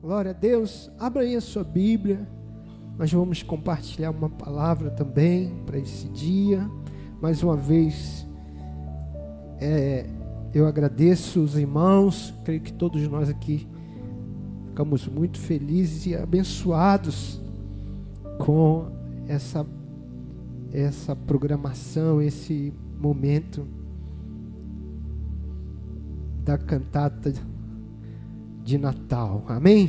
Glória a Deus. Abra aí a sua Bíblia. Nós vamos compartilhar uma palavra também para esse dia. Mais uma vez, é, eu agradeço os irmãos. Creio que todos nós aqui ficamos muito felizes e abençoados com essa essa programação, esse momento da cantata de Natal. Amém?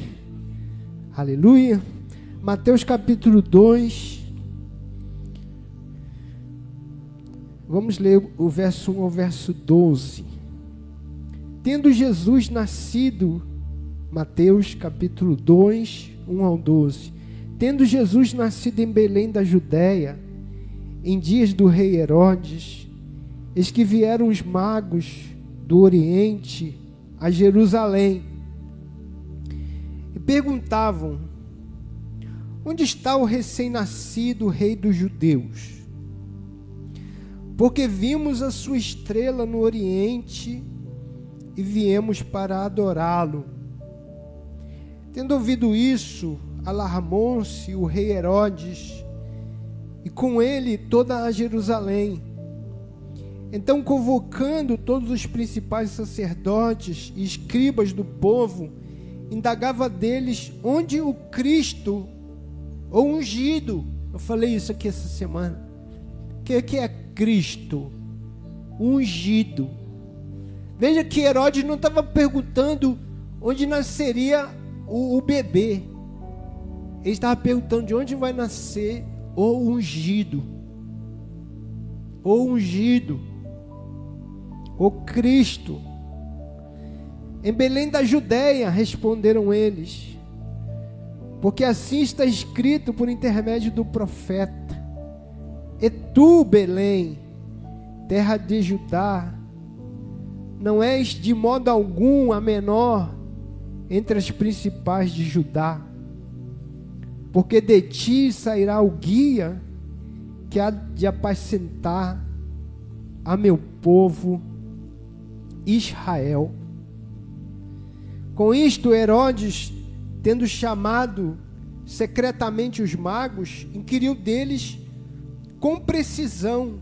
Aleluia. Mateus capítulo 2. Vamos ler o verso 1 ao verso 12. Tendo Jesus nascido, Mateus capítulo 2, 1 ao 12. Tendo Jesus nascido em Belém da Judéia, em dias do rei Herodes, eis que vieram os magos do Oriente a Jerusalém perguntavam: Onde está o recém-nascido rei dos judeus? Porque vimos a sua estrela no Oriente e viemos para adorá-lo. Tendo ouvido isso, alarmou-se o rei Herodes e com ele toda a Jerusalém. Então, convocando todos os principais sacerdotes e escribas do povo, indagava deles onde o Cristo, ou ungido, eu falei isso aqui essa semana. O que, que é Cristo? Ungido. Veja que Herodes não estava perguntando onde nasceria o, o bebê. Ele estava perguntando de onde vai nascer o ungido. O ungido. O Cristo. Em Belém da Judéia, responderam eles, porque assim está escrito por intermédio do profeta: E tu, Belém, terra de Judá, não és de modo algum a menor entre as principais de Judá, porque de ti sairá o guia que há de apacentar a meu povo Israel. Com isto, Herodes, tendo chamado secretamente os magos, inquiriu deles com precisão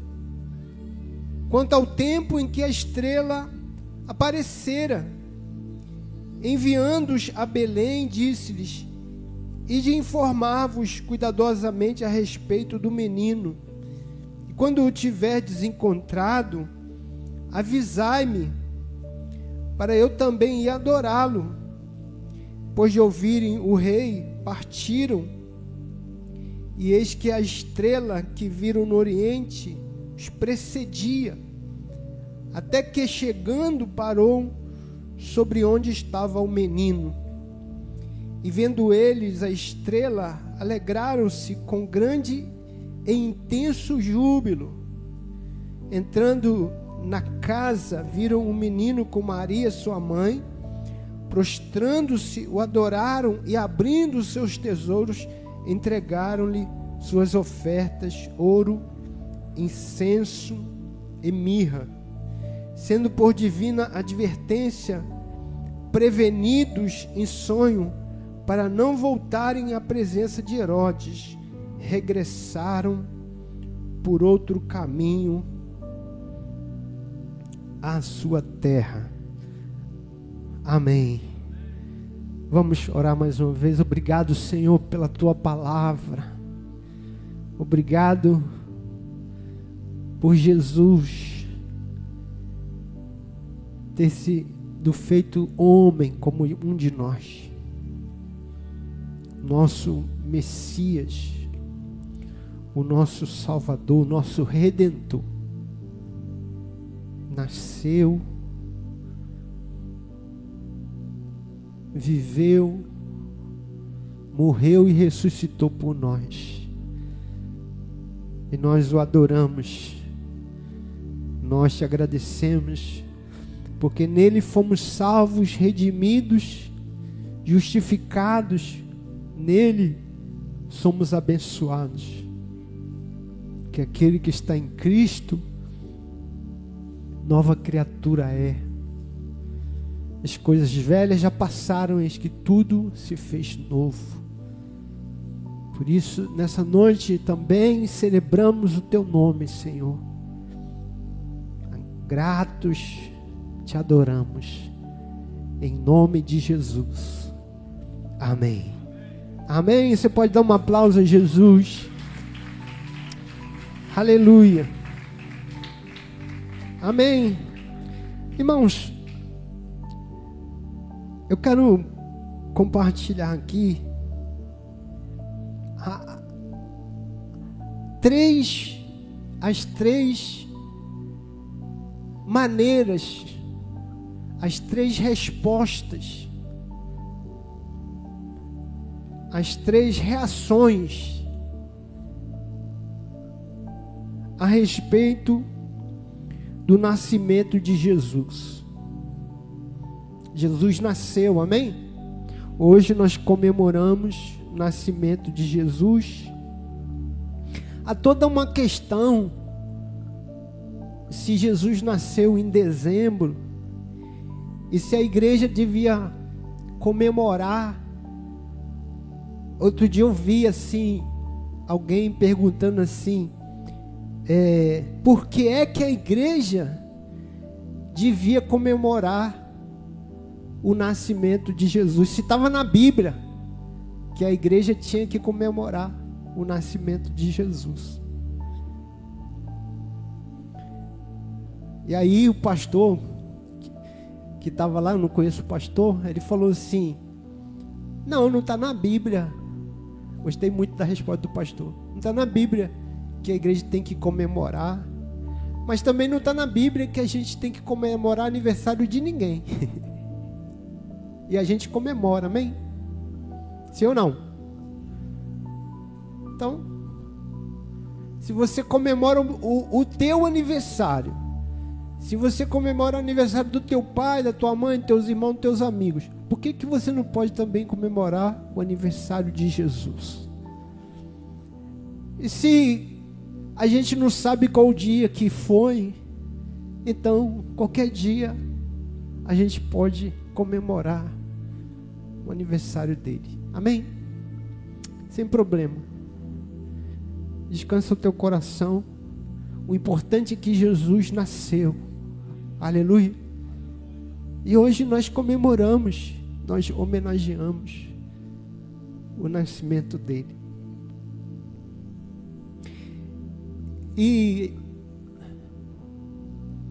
quanto ao tempo em que a estrela aparecera. Enviando-os a Belém, disse-lhes: E de informar-vos cuidadosamente a respeito do menino. E quando o tiverdes encontrado, avisai-me para eu também ir adorá-lo. Pois de ouvirem o rei, partiram, e eis que a estrela que viram no oriente os precedia, até que chegando parou sobre onde estava o menino. E vendo eles a estrela, alegraram-se com grande e intenso júbilo. Entrando na casa, viram um menino com Maria, sua mãe, prostrando-se, o adoraram e, abrindo seus tesouros, entregaram-lhe suas ofertas: ouro, incenso e mirra. Sendo por divina advertência prevenidos em sonho para não voltarem à presença de Herodes, regressaram por outro caminho à sua terra. Amém. Vamos orar mais uma vez. Obrigado, Senhor, pela tua palavra. Obrigado por Jesus ter sido feito homem como um de nós. Nosso Messias, o nosso Salvador, nosso Redentor nasceu, viveu, morreu e ressuscitou por nós. E nós o adoramos, nós te agradecemos, porque nele fomos salvos, redimidos, justificados, nele somos abençoados. Que aquele que está em Cristo, nova criatura é. As coisas velhas já passaram, eis que tudo se fez novo. Por isso, nessa noite também celebramos o teu nome, Senhor. Gratos te adoramos. Em nome de Jesus. Amém. Amém. Você pode dar um aplauso a Jesus. Aleluia. Amém. Irmãos, eu quero compartilhar aqui três as três maneiras, as três respostas, as três reações a respeito do nascimento de Jesus. Jesus nasceu, amém? Hoje nós comemoramos o nascimento de Jesus. Há toda uma questão se Jesus nasceu em dezembro e se a igreja devia comemorar. Outro dia eu vi assim alguém perguntando assim: é, por que é que a igreja devia comemorar o nascimento de Jesus? Se estava na Bíblia que a igreja tinha que comemorar o nascimento de Jesus. E aí o pastor que estava lá, eu não conheço o pastor, ele falou assim: Não, não está na Bíblia. Gostei muito da resposta do pastor. Não está na Bíblia que a igreja tem que comemorar. Mas também não está na Bíblia que a gente tem que comemorar aniversário de ninguém. e a gente comemora, amém? Sim ou não? Então, se você comemora o, o, o teu aniversário, se você comemora o aniversário do teu pai, da tua mãe, teus irmãos, teus amigos, por que, que você não pode também comemorar o aniversário de Jesus? E se a gente não sabe qual dia que foi, então qualquer dia a gente pode comemorar o aniversário dele. Amém? Sem problema. Descansa o teu coração. O importante é que Jesus nasceu. Aleluia. E hoje nós comemoramos, nós homenageamos o nascimento dele. E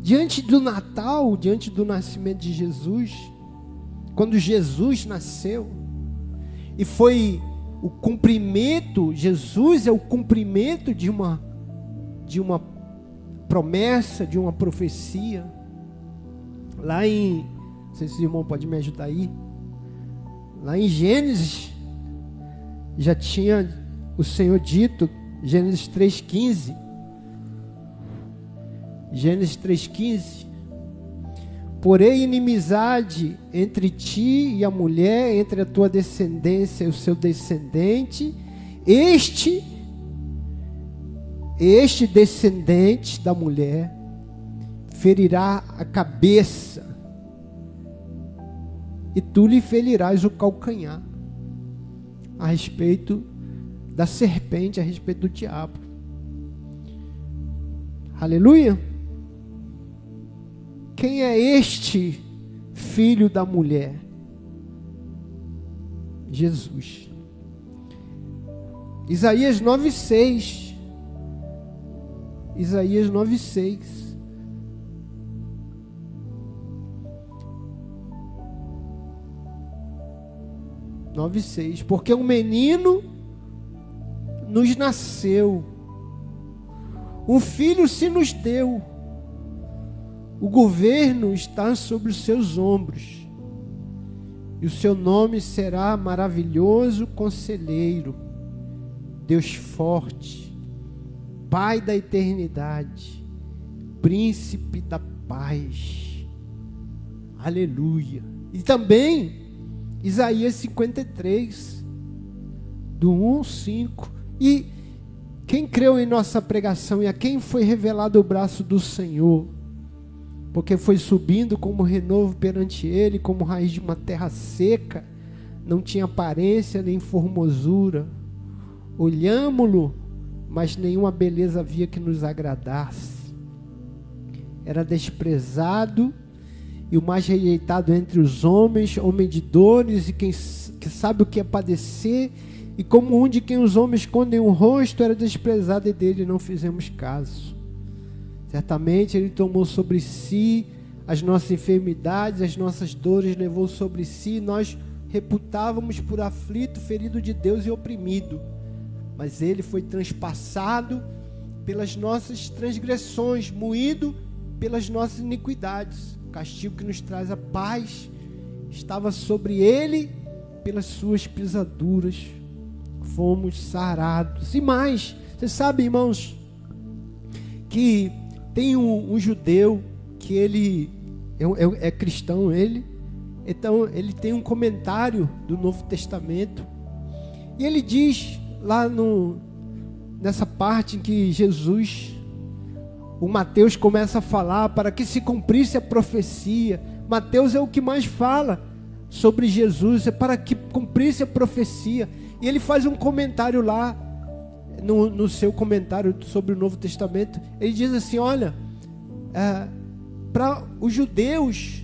diante do Natal, diante do nascimento de Jesus, quando Jesus nasceu, e foi o cumprimento, Jesus é o cumprimento de uma de uma promessa, de uma profecia. Lá em, não sei se o irmão pode me ajudar aí. Lá em Gênesis já tinha o Senhor dito, Gênesis 3:15, Gênesis 3,15. Porém, inimizade entre ti e a mulher, entre a tua descendência e o seu descendente, este, este descendente da mulher, ferirá a cabeça, e tu lhe ferirás o calcanhar, a respeito da serpente, a respeito do diabo. Aleluia. Quem é este filho da mulher? Jesus. Isaías 9:6. Isaías 9:6. Nove seis, porque um menino nos nasceu, um filho se nos deu, o governo está sobre os seus ombros. E o seu nome será maravilhoso conselheiro, Deus forte, Pai da eternidade, príncipe da paz. Aleluia. E também Isaías 53 do 1 ao 5. E quem creu em nossa pregação e a quem foi revelado o braço do Senhor, porque foi subindo como renovo perante ele, como raiz de uma terra seca, não tinha aparência nem formosura. Olhámo-lo, mas nenhuma beleza havia que nos agradasse. Era desprezado e o mais rejeitado entre os homens, homem de dores e quem que sabe o que é padecer, e como um de quem os homens escondem o rosto, era desprezado e dele não fizemos caso. Certamente Ele tomou sobre si as nossas enfermidades, as nossas dores, levou sobre si, nós reputávamos por aflito, ferido de Deus e oprimido. Mas Ele foi transpassado pelas nossas transgressões, moído pelas nossas iniquidades. O castigo que nos traz a paz estava sobre Ele, pelas suas pisaduras fomos sarados. E mais, você sabe, irmãos, que tem um, um judeu que ele é, é, é, cristão, ele. Então ele tem um comentário do Novo Testamento e ele diz lá no nessa parte em que Jesus, o Mateus começa a falar para que se cumprisse a profecia. Mateus é o que mais fala sobre Jesus, é para que cumprisse a profecia. E ele faz um comentário lá no, no seu comentário sobre o Novo Testamento, ele diz assim: olha, é, para os judeus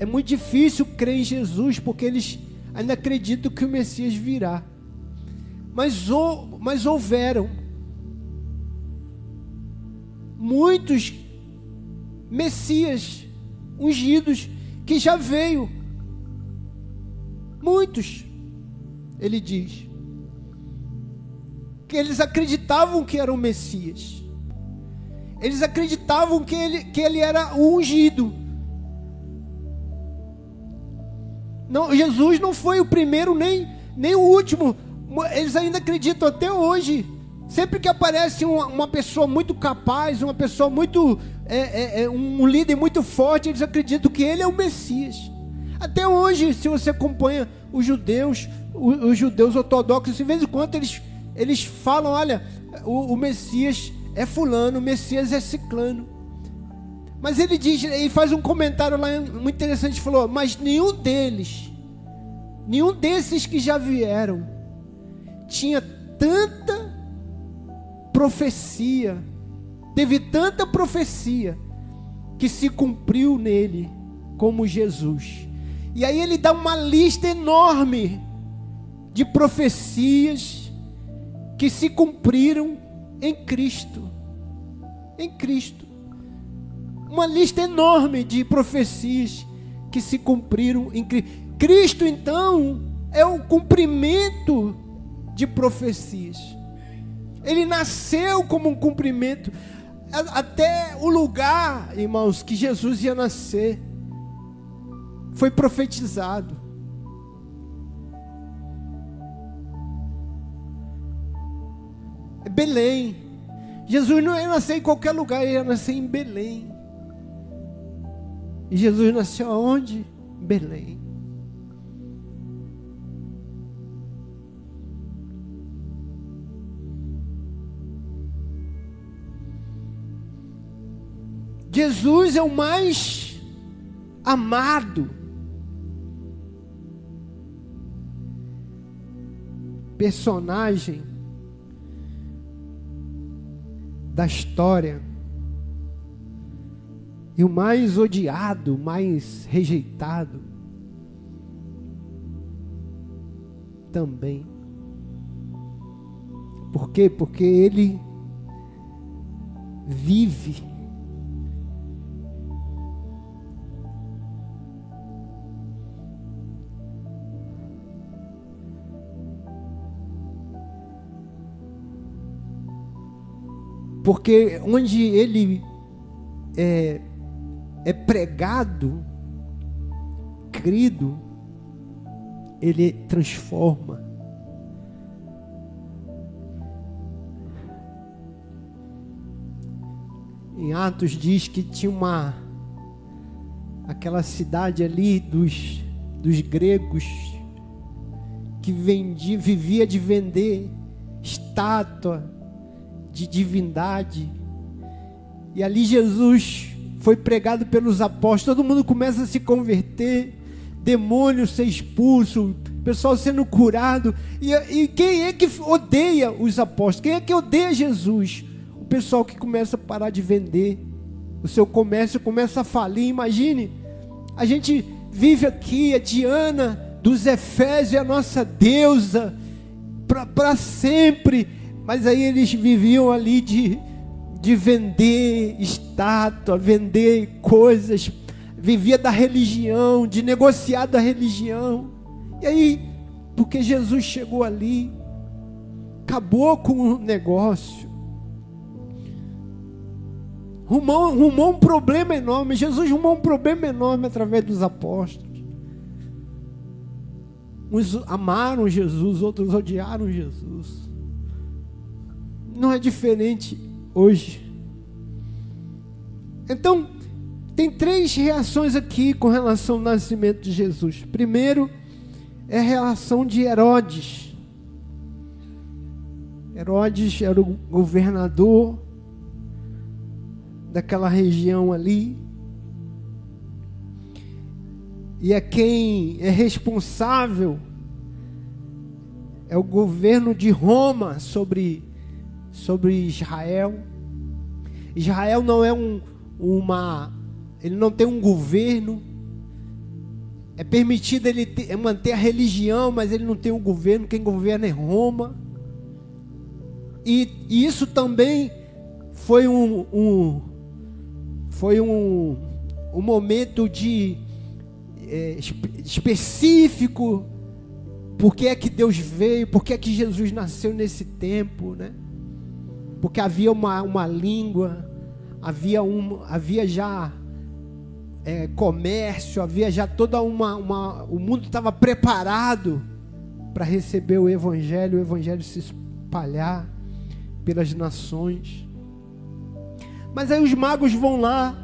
é muito difícil crer em Jesus, porque eles ainda acreditam que o Messias virá. Mas, mas houveram muitos Messias ungidos que já veio. Muitos, ele diz que eles acreditavam que era o Messias. Eles acreditavam que ele, que ele era o ungido. Não, Jesus não foi o primeiro nem, nem o último. Eles ainda acreditam até hoje. Sempre que aparece uma, uma pessoa muito capaz, uma pessoa muito. É, é, é, um líder muito forte, eles acreditam que ele é o Messias. Até hoje, se você acompanha os judeus, os, os judeus ortodoxos, de vez em quando eles eles falam: olha, o, o Messias é fulano, o Messias é ciclano. Mas ele diz, ele faz um comentário lá muito interessante, falou: mas nenhum deles, nenhum desses que já vieram, tinha tanta profecia, teve tanta profecia que se cumpriu nele como Jesus. E aí ele dá uma lista enorme de profecias que se cumpriram em Cristo. Em Cristo. Uma lista enorme de profecias que se cumpriram em Cristo. Cristo, então, é o cumprimento de profecias. Ele nasceu como um cumprimento. Até o lugar, irmãos, que Jesus ia nascer, foi profetizado. Belém. Jesus não ia nascer em qualquer lugar, ele ia nascer em Belém. E Jesus nasceu aonde? Belém. Jesus é o mais amado. Personagem da história. E o mais odiado, o mais rejeitado também. Por quê? Porque ele vive Porque onde ele é, é pregado, crido, ele transforma. Em Atos diz que tinha uma aquela cidade ali dos, dos gregos que vendia, vivia de vender estátua de divindade. E ali Jesus foi pregado pelos apóstolos, todo mundo começa a se converter, demônio ser expulso, pessoal sendo curado. E, e quem é que odeia os apóstolos? Quem é que odeia Jesus? O pessoal que começa a parar de vender, o seu comércio começa a falir. Imagine, a gente vive aqui, a Diana dos Efésios é a nossa deusa para sempre. Mas aí eles viviam ali de, de vender estátua, vender coisas, vivia da religião, de negociar da religião. E aí, porque Jesus chegou ali, acabou com o negócio, rumou, rumou um problema enorme. Jesus rumou um problema enorme através dos apóstolos. Uns amaram Jesus, outros odiaram Jesus. Não é diferente hoje. Então, tem três reações aqui com relação ao nascimento de Jesus. Primeiro, é a reação de Herodes. Herodes era o governador daquela região ali e é quem é responsável é o governo de Roma sobre, sobre Israel. Israel não é um, uma, ele não tem um governo. É permitido ele ter, é manter a religião, mas ele não tem um governo. Quem governa é Roma. E, e isso também foi um, um foi um, um momento de é, específico por que é que Deus veio, por que é que Jesus nasceu nesse tempo, né? Porque havia uma, uma língua, havia, um, havia já é, comércio, havia já toda uma. uma o mundo estava preparado para receber o Evangelho, o Evangelho se espalhar pelas nações. Mas aí os magos vão lá,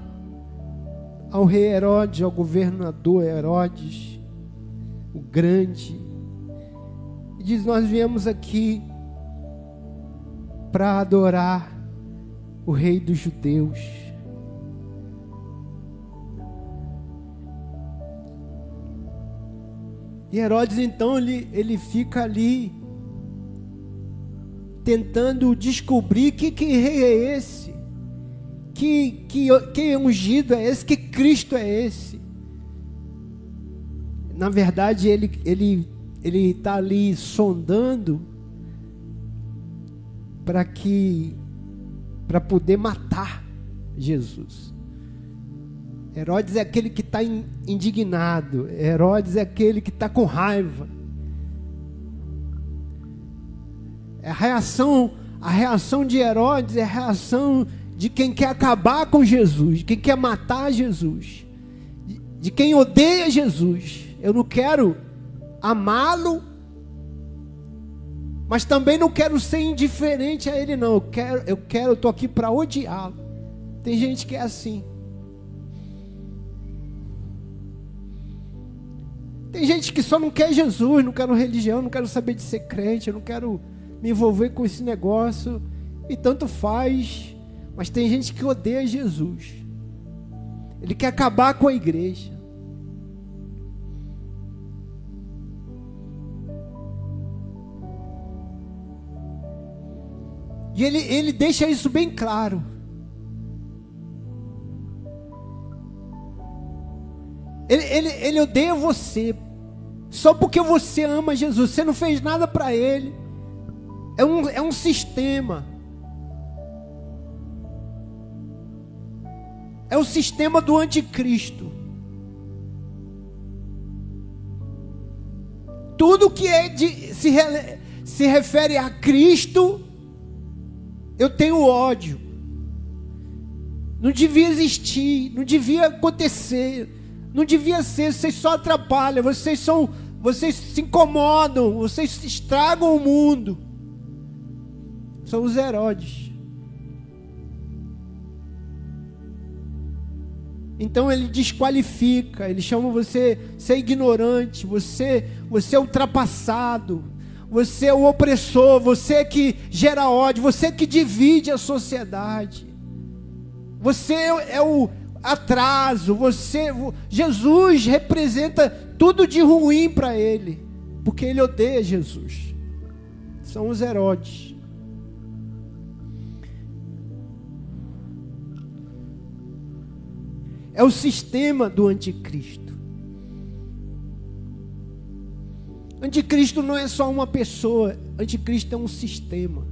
ao rei Herodes, ao governador Herodes, o grande, e diz: Nós viemos aqui para adorar o rei dos judeus. E Herodes então ele, ele fica ali tentando descobrir que, que rei é esse que, que, que ungido é esse? Que Cristo é esse? Na verdade, ele ele ele está ali sondando para que para poder matar Jesus. Herodes é aquele que está indignado. Herodes é aquele que está com raiva. É a reação, a reação de Herodes é a reação de quem quer acabar com Jesus, de quem quer matar Jesus, de, de quem odeia Jesus. Eu não quero amá-lo, mas também não quero ser indiferente a ele, não. Eu quero, eu quero, eu estou aqui para odiá-lo. Tem gente que é assim. Tem gente que só não quer Jesus, não quero religião, não quero saber de ser crente, eu não quero me envolver com esse negócio. E tanto faz. Mas tem gente que odeia Jesus. Ele quer acabar com a igreja. E ele, ele deixa isso bem claro. Ele, ele, ele odeia você. Só porque você ama Jesus. Você não fez nada para ele. É um, é um sistema. É o sistema do anticristo. Tudo que é de, se, se refere a Cristo, eu tenho ódio. Não devia existir, não devia acontecer, não devia ser, vocês só atrapalham, vocês são, vocês se incomodam, vocês estragam o mundo. São os Herodes. Então ele desqualifica, ele chama você ser ignorante, você, você é ultrapassado, você é o opressor, você que gera ódio, você que divide a sociedade. Você é o, atraso, você Jesus representa tudo de ruim para ele, porque ele odeia Jesus. São os Herodes. É o sistema do anticristo. Anticristo não é só uma pessoa, anticristo é um sistema.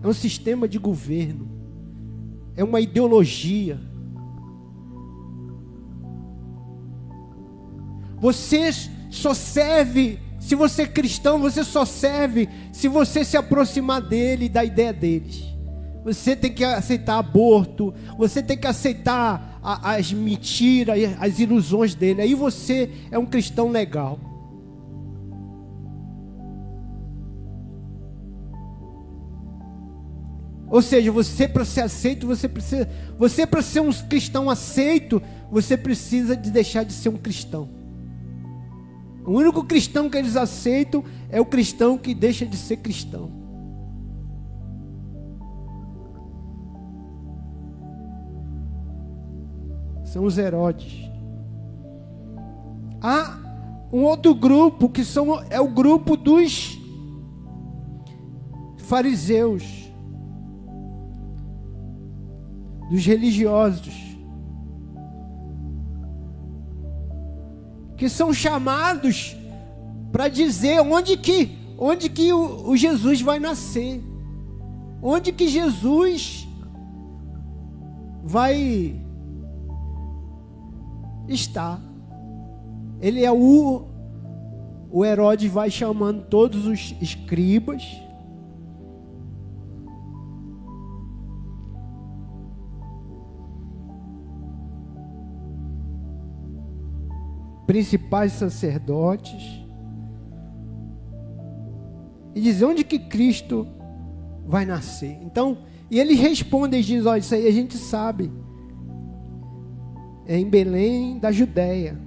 É um sistema de governo. É uma ideologia. Você só serve, se você é cristão, você só serve se você se aproximar dele da ideia deles. Você tem que aceitar aborto, você tem que aceitar as mentiras, as ilusões dele. Aí você é um cristão legal. Ou seja, você para ser aceito, você precisa, você para ser um cristão aceito, você precisa de deixar de ser um cristão. O único cristão que eles aceitam é o cristão que deixa de ser cristão. São os Herodes. Há um outro grupo que são, é o grupo dos fariseus. Dos religiosos, que são chamados para dizer onde que, onde que o, o Jesus vai nascer, onde que Jesus vai estar. Ele é o o Herodes vai chamando todos os escribas principais sacerdotes e dizer onde que Cristo vai nascer. Então, e ele responde e diz: Olha, isso aí a gente sabe. É em Belém da Judéia.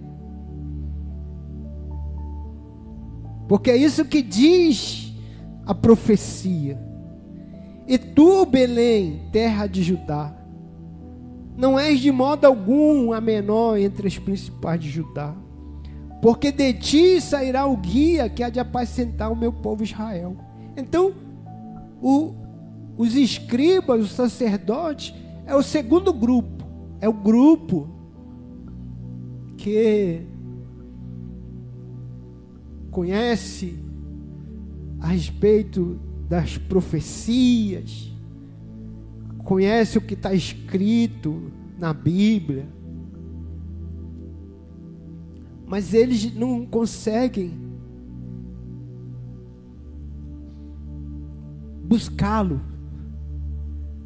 Porque é isso que diz a profecia. E tu, Belém, terra de Judá, não és de modo algum a menor entre as principais de Judá porque de ti sairá o guia que há de apacentar o meu povo Israel. Então, o, os escribas, os sacerdotes, é o segundo grupo, é o grupo que conhece a respeito das profecias, conhece o que está escrito na Bíblia mas eles não conseguem buscá-lo,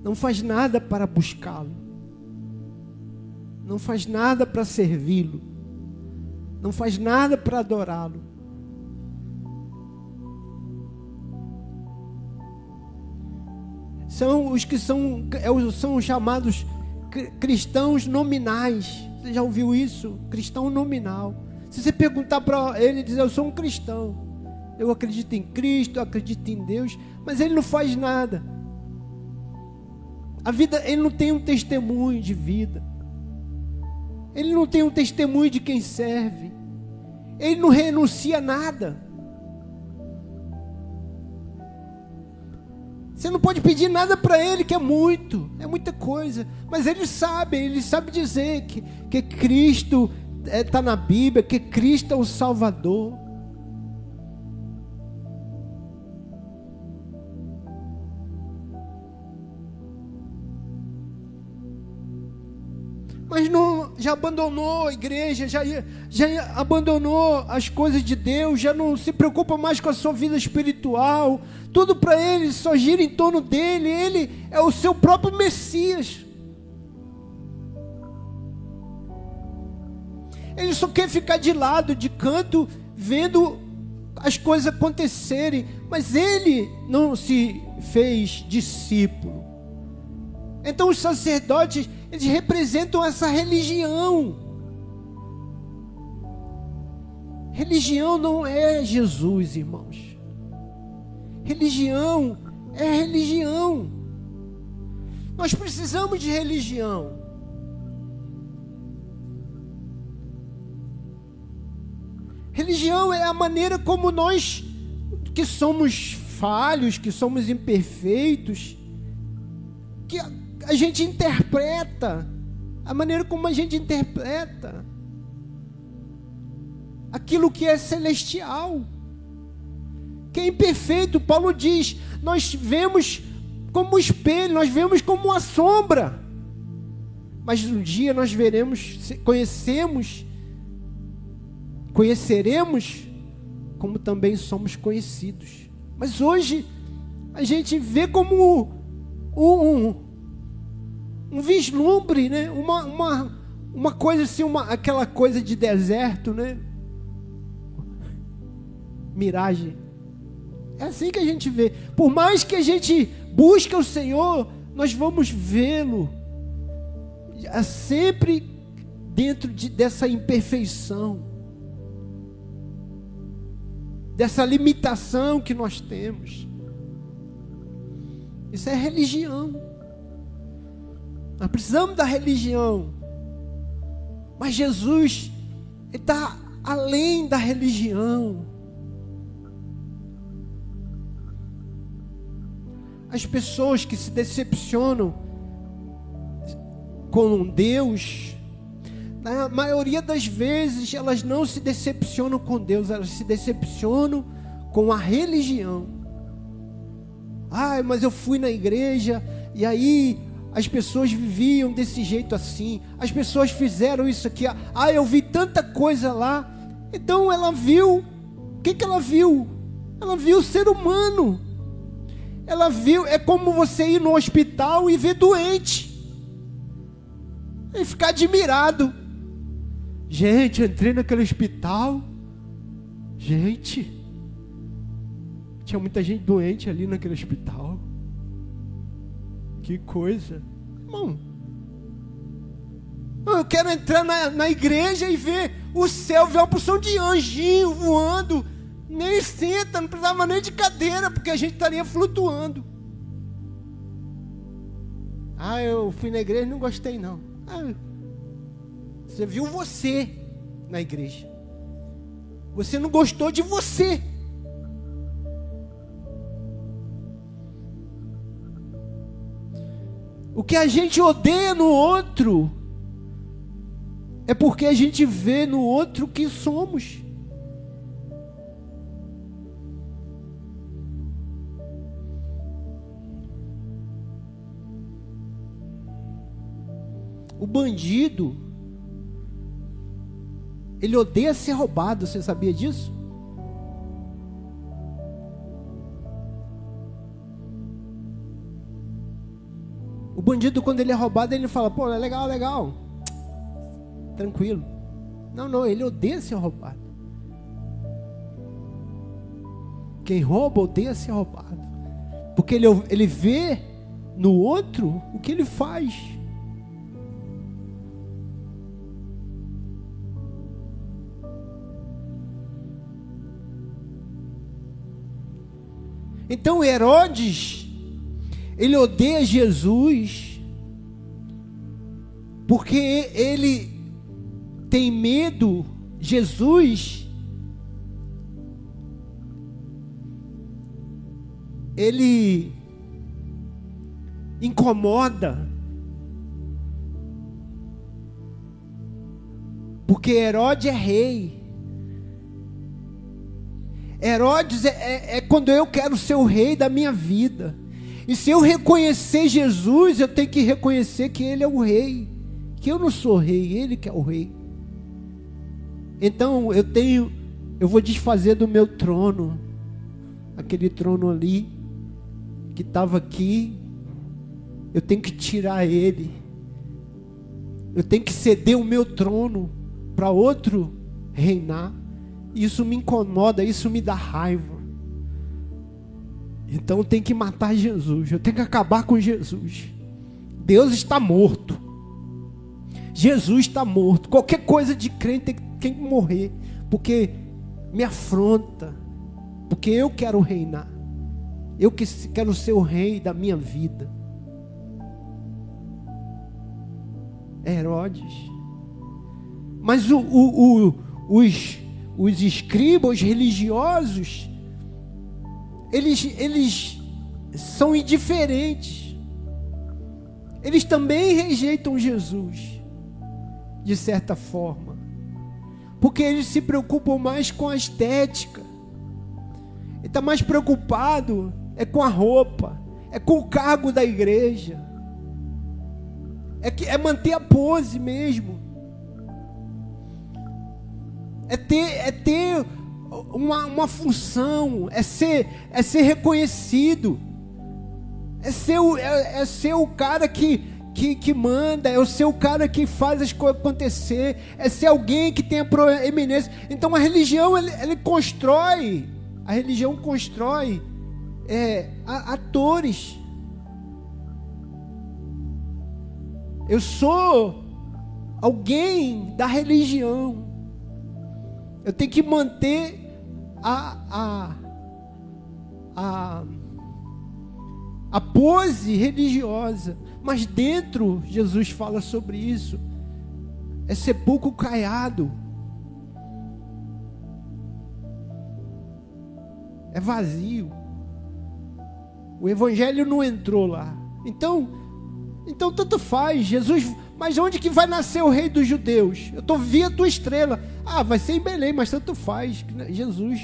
não faz nada para buscá-lo, não faz nada para servi-lo, não faz nada para adorá-lo. São os que são, é são os chamados cristãos nominais. Você já ouviu isso? Cristão nominal. Se você perguntar para ele, dizer, eu sou um cristão, eu acredito em Cristo, eu acredito em Deus, mas ele não faz nada. A vida, ele não tem um testemunho de vida. Ele não tem um testemunho de quem serve. Ele não renuncia a nada. Você não pode pedir nada para ele, que é muito, é muita coisa. Mas ele sabe, ele sabe dizer que, que Cristo está é, tá na Bíblia que Cristo é o Salvador. Mas não, já abandonou a igreja, já, já abandonou as coisas de Deus, já não se preocupa mais com a sua vida espiritual. Tudo para ele só gira em torno dele. Ele é o seu próprio Messias. Ele só quer ficar de lado, de canto, vendo as coisas acontecerem, mas ele não se fez discípulo. Então os sacerdotes, eles representam essa religião. Religião não é Jesus, irmãos. Religião é religião. Nós precisamos de religião. Religião é a maneira como nós, que somos falhos, que somos imperfeitos, que a, a gente interpreta, a maneira como a gente interpreta aquilo que é celestial, que é imperfeito. Paulo diz: nós vemos como espelho, nós vemos como uma sombra, mas um dia nós veremos, conhecemos, conheceremos como também somos conhecidos. Mas hoje a gente vê como um, um vislumbre, né? uma, uma, uma coisa assim, uma, aquela coisa de deserto, né? miragem. É assim que a gente vê. Por mais que a gente busque o Senhor, nós vamos vê-lo é sempre dentro de, dessa imperfeição, dessa limitação que nós temos. Isso é religião. Nós precisamos da religião. Mas Jesus está além da religião. As pessoas que se decepcionam com Deus, na maioria das vezes elas não se decepcionam com Deus, elas se decepcionam com a religião. Ai, mas eu fui na igreja e aí as pessoas viviam desse jeito assim, as pessoas fizeram isso aqui. Ah, eu vi tanta coisa lá. Então ela viu, o que, que ela viu? Ela viu o ser humano. Ela viu, é como você ir no hospital e ver doente. E ficar admirado. Gente, entrei naquele hospital. Gente, tinha muita gente doente ali naquele hospital. Que coisa. Irmão, eu quero entrar na, na igreja e ver o céu, ver uma porção de anjinho voando nem senta, não precisava nem de cadeira, porque a gente estaria flutuando. Ah, eu fui na igreja e não gostei não. Ah, você viu você na igreja. Você não gostou de você. O que a gente odeia no outro é porque a gente vê no outro que somos. O bandido, ele odeia ser roubado, você sabia disso? O bandido, quando ele é roubado, ele fala: pô, é legal, legal, tranquilo. Não, não, ele odeia ser roubado. Quem rouba odeia ser roubado. Porque ele, ele vê no outro o que ele faz. Então Herodes, ele odeia Jesus, porque ele tem medo, Jesus, ele incomoda, porque Herodes é rei. Herodes é, é, é quando eu quero ser o rei da minha vida. E se eu reconhecer Jesus, eu tenho que reconhecer que Ele é o rei. Que eu não sou rei, Ele que é o rei. Então eu tenho, eu vou desfazer do meu trono, aquele trono ali, que estava aqui, eu tenho que tirar ele. Eu tenho que ceder o meu trono para outro reinar. Isso me incomoda, isso me dá raiva. Então tem que matar Jesus, eu tenho que acabar com Jesus. Deus está morto. Jesus está morto. Qualquer coisa de crente tem, tem que morrer, porque me afronta, porque eu quero reinar. Eu que quero ser o rei da minha vida. Herodes. Mas o, o, o, os os escribas, os religiosos, eles, eles são indiferentes. Eles também rejeitam Jesus, de certa forma, porque eles se preocupam mais com a estética. Ele está mais preocupado é com a roupa, é com o cargo da igreja, é, que, é manter a pose mesmo, é ter, é ter uma, uma função, é ser, é ser reconhecido, é ser, o, é, é ser o cara que, que, que manda, é ser o cara que faz as coisas acontecer, é ser alguém que tem a proeminência. Então a religião, ele, ele constrói, a religião constrói é, atores. Eu sou alguém da religião. Eu tenho que manter a, a, a, a pose religiosa. Mas dentro, Jesus fala sobre isso. É sepulcro caiado. É vazio. O evangelho não entrou lá. Então, então tanto faz. Jesus, mas onde que vai nascer o rei dos judeus? Eu tô via tua estrela. Ah, vai ser em Belém, mas tanto faz. Jesus,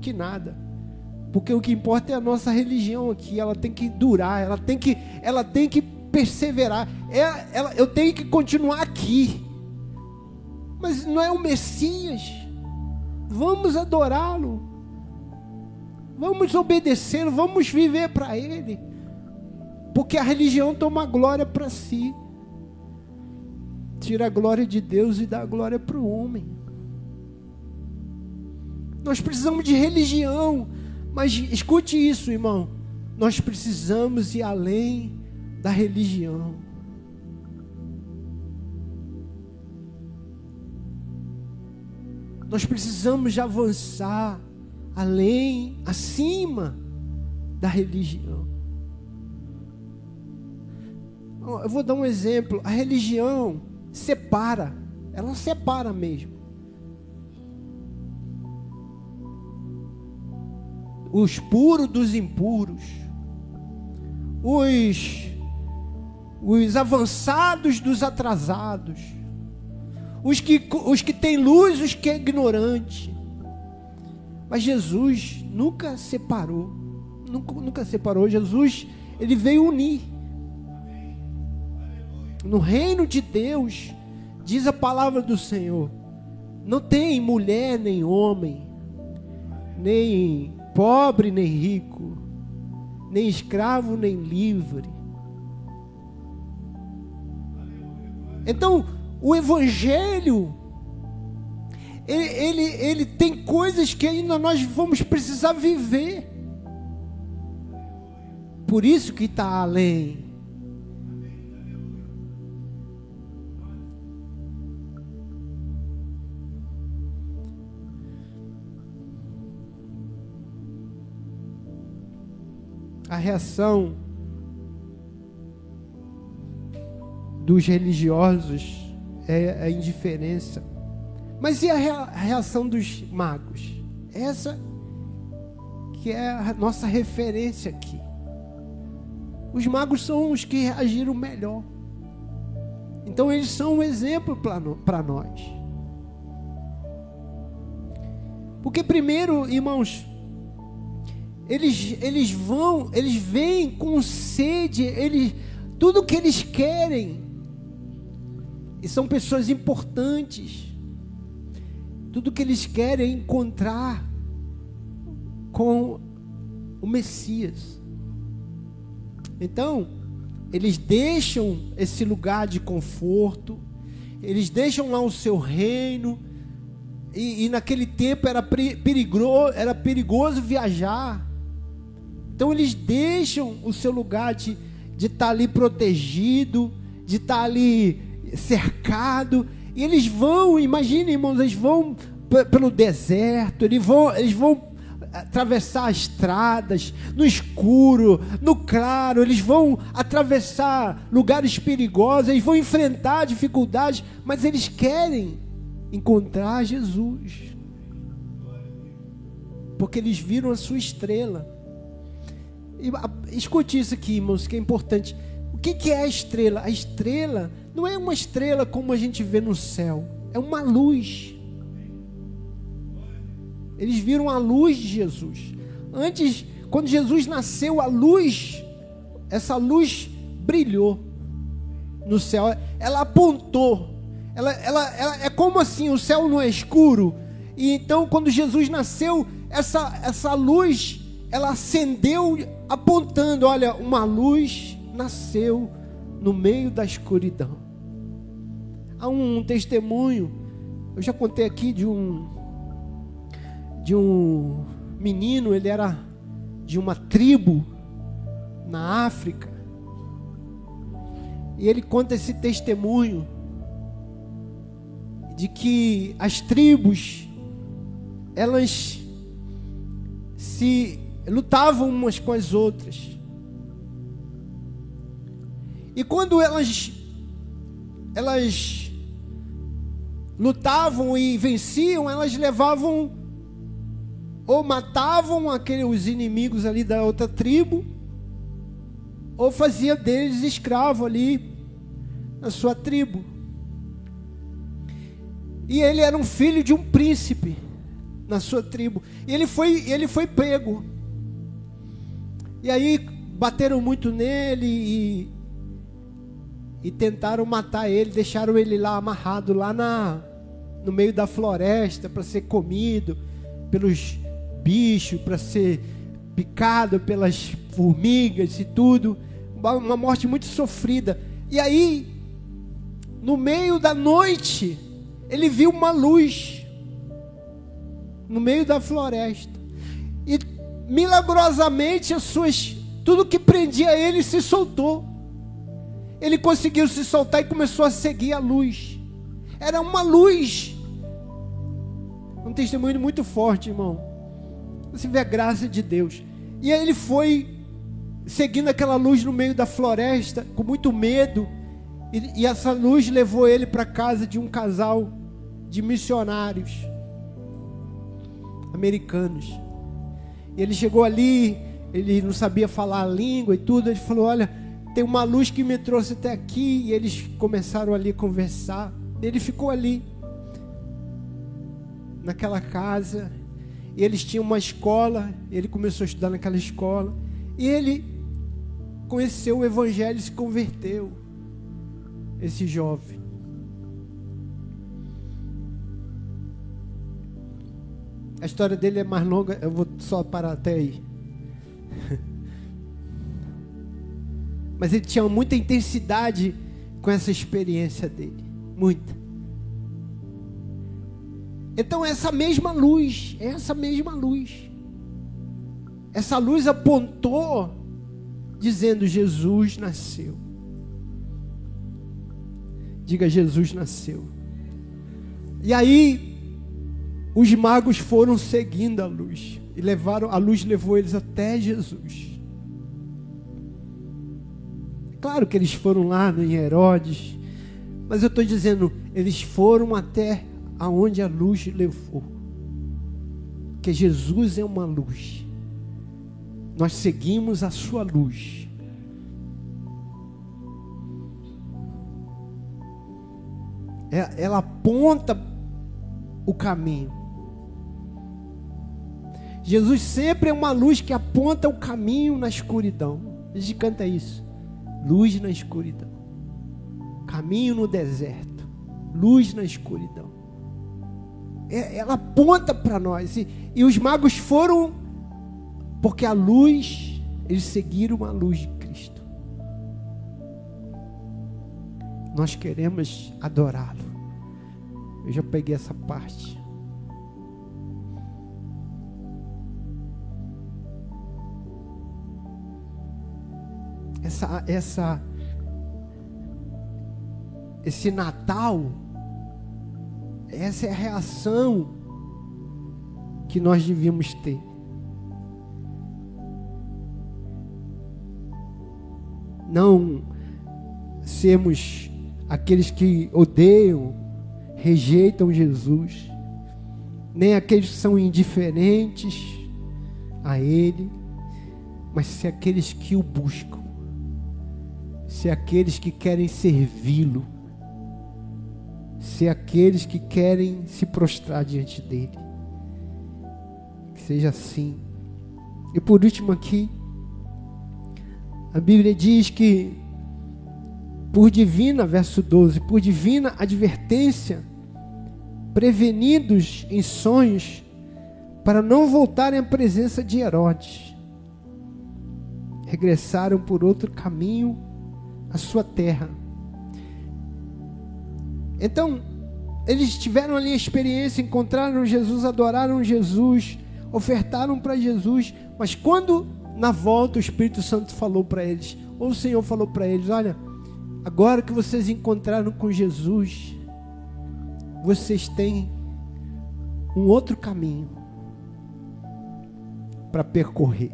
que nada. Porque o que importa é a nossa religião aqui, ela tem que durar, ela tem que, ela tem que perseverar. É, ela, eu tenho que continuar aqui. Mas não é o Messias. Vamos adorá-lo. Vamos obedecê-lo, vamos viver para Ele. Porque a religião toma glória para si. Tira a glória de Deus e dá a glória para o homem. Nós precisamos de religião. Mas escute isso, irmão. Nós precisamos ir além da religião. Nós precisamos avançar além, acima da religião. Eu vou dar um exemplo. A religião separa, ela separa mesmo. Os puros dos impuros, os, os avançados dos atrasados, os que, os que têm luz, os que é ignorante. Mas Jesus nunca separou. Nunca, nunca separou. Jesus, ele veio unir. No reino de Deus, diz a palavra do Senhor, não tem mulher nem homem, nem pobre nem rico, nem escravo nem livre. Então, o Evangelho ele, ele, ele tem coisas que ainda nós vamos precisar viver. Por isso que está além. Reação dos religiosos é a indiferença. Mas e a reação dos magos? Essa que é a nossa referência aqui. Os magos são os que reagiram melhor. Então eles são um exemplo para nós. Porque primeiro, irmãos, eles, eles vão, eles vêm com sede, eles, tudo que eles querem. E são pessoas importantes. Tudo que eles querem é encontrar com o Messias. Então, eles deixam esse lugar de conforto, eles deixam lá o seu reino, e, e naquele tempo era perigoso, era perigoso viajar. Então eles deixam o seu lugar de estar tá ali protegido, de estar tá ali cercado, e eles vão, imagine, irmãos, eles vão pelo deserto, eles vão, eles vão atravessar estradas, no escuro, no claro, eles vão atravessar lugares perigosos, eles vão enfrentar dificuldades, mas eles querem encontrar Jesus. porque eles viram a sua estrela. Escute isso aqui, irmãos, que é importante. O que, que é a estrela? A estrela não é uma estrela como a gente vê no céu, é uma luz. Eles viram a luz de Jesus. Antes, quando Jesus nasceu, a luz, essa luz brilhou no céu. Ela apontou. Ela, ela, ela é como assim: o céu não é escuro. E então, quando Jesus nasceu, essa, essa luz, ela acendeu, apontando: olha, uma luz nasceu no meio da escuridão. Há um testemunho, eu já contei aqui de um de um menino, ele era de uma tribo na África. E ele conta esse testemunho de que as tribos elas se lutavam umas com as outras. E quando elas elas lutavam e venciam, elas levavam ou matavam aqueles inimigos ali da outra tribo, ou fazia deles escravo ali na sua tribo. E ele era um filho de um príncipe na sua tribo. E ele foi, ele foi pego. E aí bateram muito nele e, e tentaram matar ele, deixaram ele lá amarrado lá na no meio da floresta para ser comido pelos bichos, para ser picado pelas formigas e tudo uma morte muito sofrida. E aí, no meio da noite, ele viu uma luz no meio da floresta. Milagrosamente as suas tudo que prendia ele se soltou. Ele conseguiu se soltar e começou a seguir a luz. Era uma luz. Um testemunho muito forte, irmão. Você vê a graça de Deus. E aí ele foi seguindo aquela luz no meio da floresta, com muito medo. E, e essa luz levou ele para casa de um casal de missionários americanos. E ele chegou ali, ele não sabia falar a língua e tudo. Ele falou: Olha, tem uma luz que me trouxe até aqui. E eles começaram ali a conversar. Ele ficou ali, naquela casa. E eles tinham uma escola. Ele começou a estudar naquela escola. E ele conheceu o Evangelho e se converteu. Esse jovem. A história dele é mais longa, eu vou só parar até aí. Mas ele tinha muita intensidade com essa experiência dele. Muita. Então, essa mesma luz, essa mesma luz, essa luz apontou dizendo: Jesus nasceu. Diga: Jesus nasceu. E aí, os magos foram seguindo a luz e levaram, a luz levou eles até Jesus. Claro que eles foram lá em Herodes, mas eu estou dizendo, eles foram até aonde a luz levou. Que Jesus é uma luz nós seguimos a sua luz. É, ela aponta o caminho. Jesus sempre é uma luz que aponta o caminho na escuridão. A gente canta isso. Luz na escuridão. Caminho no deserto. Luz na escuridão. É, ela aponta para nós. E, e os magos foram porque a luz, eles seguiram a luz de Cristo. Nós queremos adorá-lo. Eu já peguei essa parte. Essa, essa, esse Natal, essa é a reação que nós devíamos ter. não sermos aqueles que odeiam, rejeitam Jesus, nem aqueles que são indiferentes, a Ele, mas ser aqueles que o buscam, ser aqueles que querem servi-lo, ser aqueles que querem se prostrar diante dele. Que seja assim. E por último aqui, a Bíblia diz que por divina, verso 12, por divina advertência, prevenidos em sonhos, para não voltarem à presença de Herodes, regressaram por outro caminho à sua terra. Então, eles tiveram ali a experiência, encontraram Jesus, adoraram Jesus, ofertaram para Jesus, mas quando na volta o Espírito Santo falou para eles, ou o Senhor falou para eles: Olha, agora que vocês encontraram com Jesus, vocês têm um outro caminho para percorrer.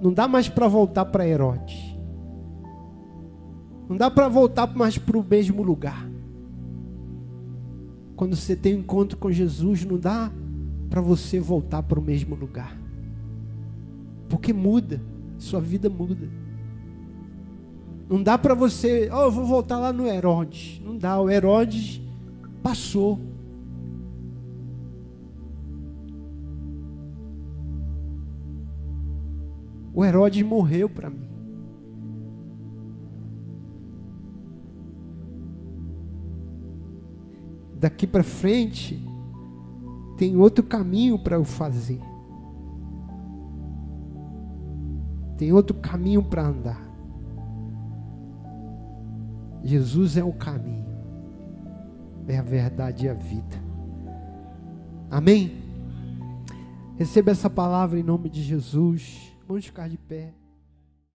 Não dá mais para voltar para Herodes. Não dá para voltar mais para o mesmo lugar. Quando você tem um encontro com Jesus, não dá para você voltar para o mesmo lugar. Porque muda, sua vida muda. Não dá para você, oh, eu vou voltar lá no Herodes. Não dá, o Herodes passou. O Herodes morreu para mim. Daqui para frente tem outro caminho para eu fazer. Tem outro caminho para andar. Jesus é o caminho, é a verdade e a vida. Amém? Receba essa palavra em nome de Jesus. Vamos ficar de pé.